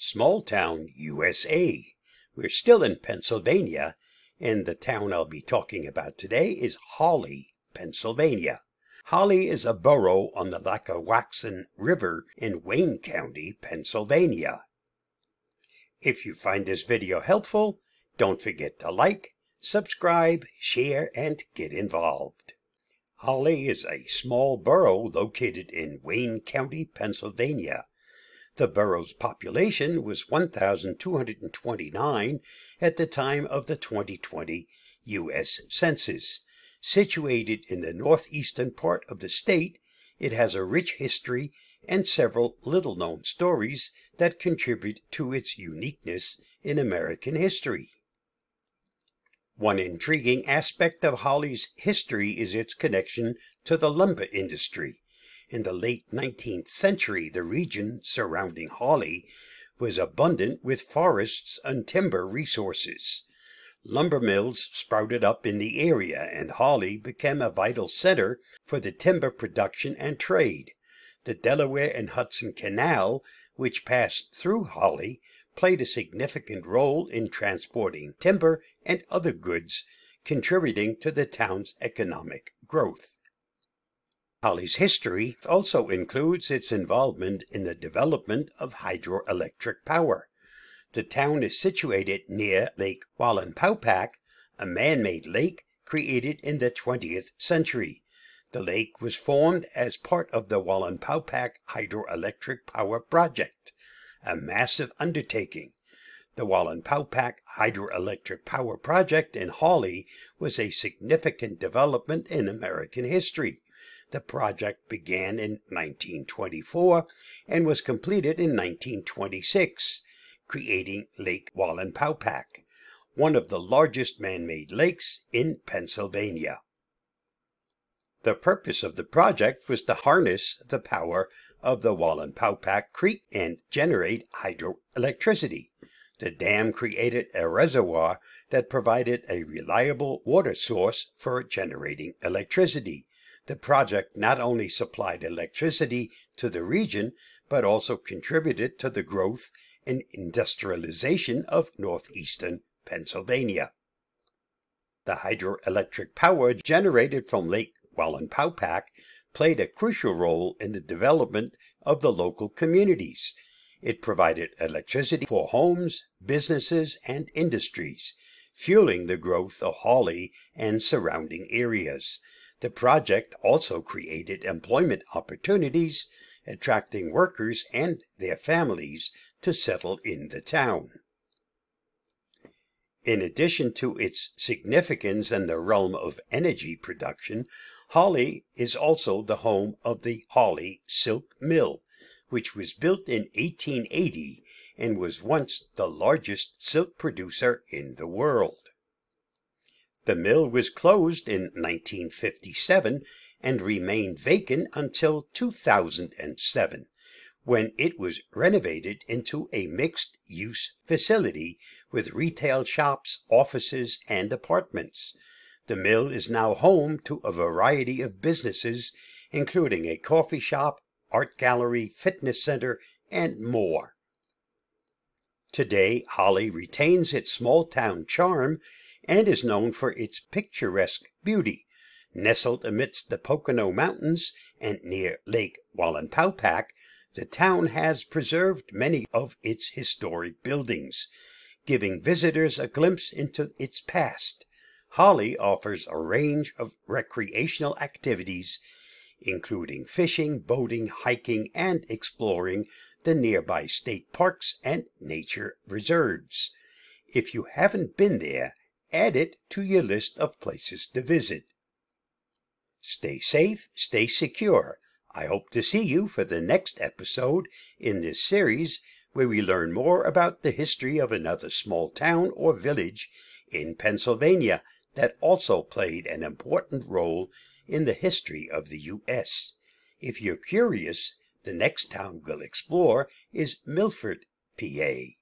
Small Town, USA. We're still in Pennsylvania, and the town I'll be talking about today is Hawley, Pennsylvania. Hawley is a borough on the Lackawaxen River in Wayne County, Pennsylvania. If you find this video helpful, don't forget to like, subscribe, share, and get involved. Hawley is a small borough located in Wayne County, Pennsylvania. The borough's population was 1,229 at the time of the 2020 U.S. Census. Situated in the northeastern part of the state, it has a rich history and several little known stories that contribute to its uniqueness in American history. One intriguing aspect of Hawley's history is its connection to the lumber industry. In the late 19th century, the region surrounding Hawley was abundant with forests and timber resources. Lumber mills sprouted up in the area, and Hawley became a vital center for the timber production and trade. The Delaware and Hudson Canal, which passed through Hawley, played a significant role in transporting timber and other goods, contributing to the town's economic growth. Hawley's history also includes its involvement in the development of hydroelectric power. The town is situated near Lake Wallenpaupack, a man-made lake created in the 20th century. The lake was formed as part of the Wallenpaupack Hydroelectric Power Project, a massive undertaking. The Wallenpaupack Hydroelectric Power Project in Holly was a significant development in American history. The project began in 1924 and was completed in 1926, creating Lake Wallenpaupack, one of the largest man-made lakes in Pennsylvania. The purpose of the project was to harness the power of the Wallenpaupack Creek and generate hydroelectricity. The dam created a reservoir that provided a reliable water source for generating electricity. The project not only supplied electricity to the region, but also contributed to the growth and industrialization of northeastern Pennsylvania. The hydroelectric power generated from Lake Wallenpaupack played a crucial role in the development of the local communities. It provided electricity for homes, businesses, and industries, fueling the growth of Hawley and surrounding areas. The project also created employment opportunities, attracting workers and their families to settle in the town. In addition to its significance in the realm of energy production, Hawley is also the home of the Hawley Silk Mill, which was built in 1880 and was once the largest silk producer in the world. The mill was closed in 1957 and remained vacant until 2007, when it was renovated into a mixed use facility with retail shops, offices, and apartments. The mill is now home to a variety of businesses, including a coffee shop, art gallery, fitness center, and more. Today, Hawley retains its small town charm and is known for its picturesque beauty. Nestled amidst the Pocono Mountains and near Lake Wallenpaupack, the town has preserved many of its historic buildings, giving visitors a glimpse into its past. Hawley offers a range of recreational activities, including fishing, boating, hiking, and exploring the nearby state parks and nature reserves. If you haven't been there, add it to your list of places to visit. Stay safe, stay secure. I hope to see you for the next episode in this series where we learn more about the history of another small town or village in Pennsylvania that also played an important role in the history of the U.S. If you're curious, the next town we'll explore is Milford, PA.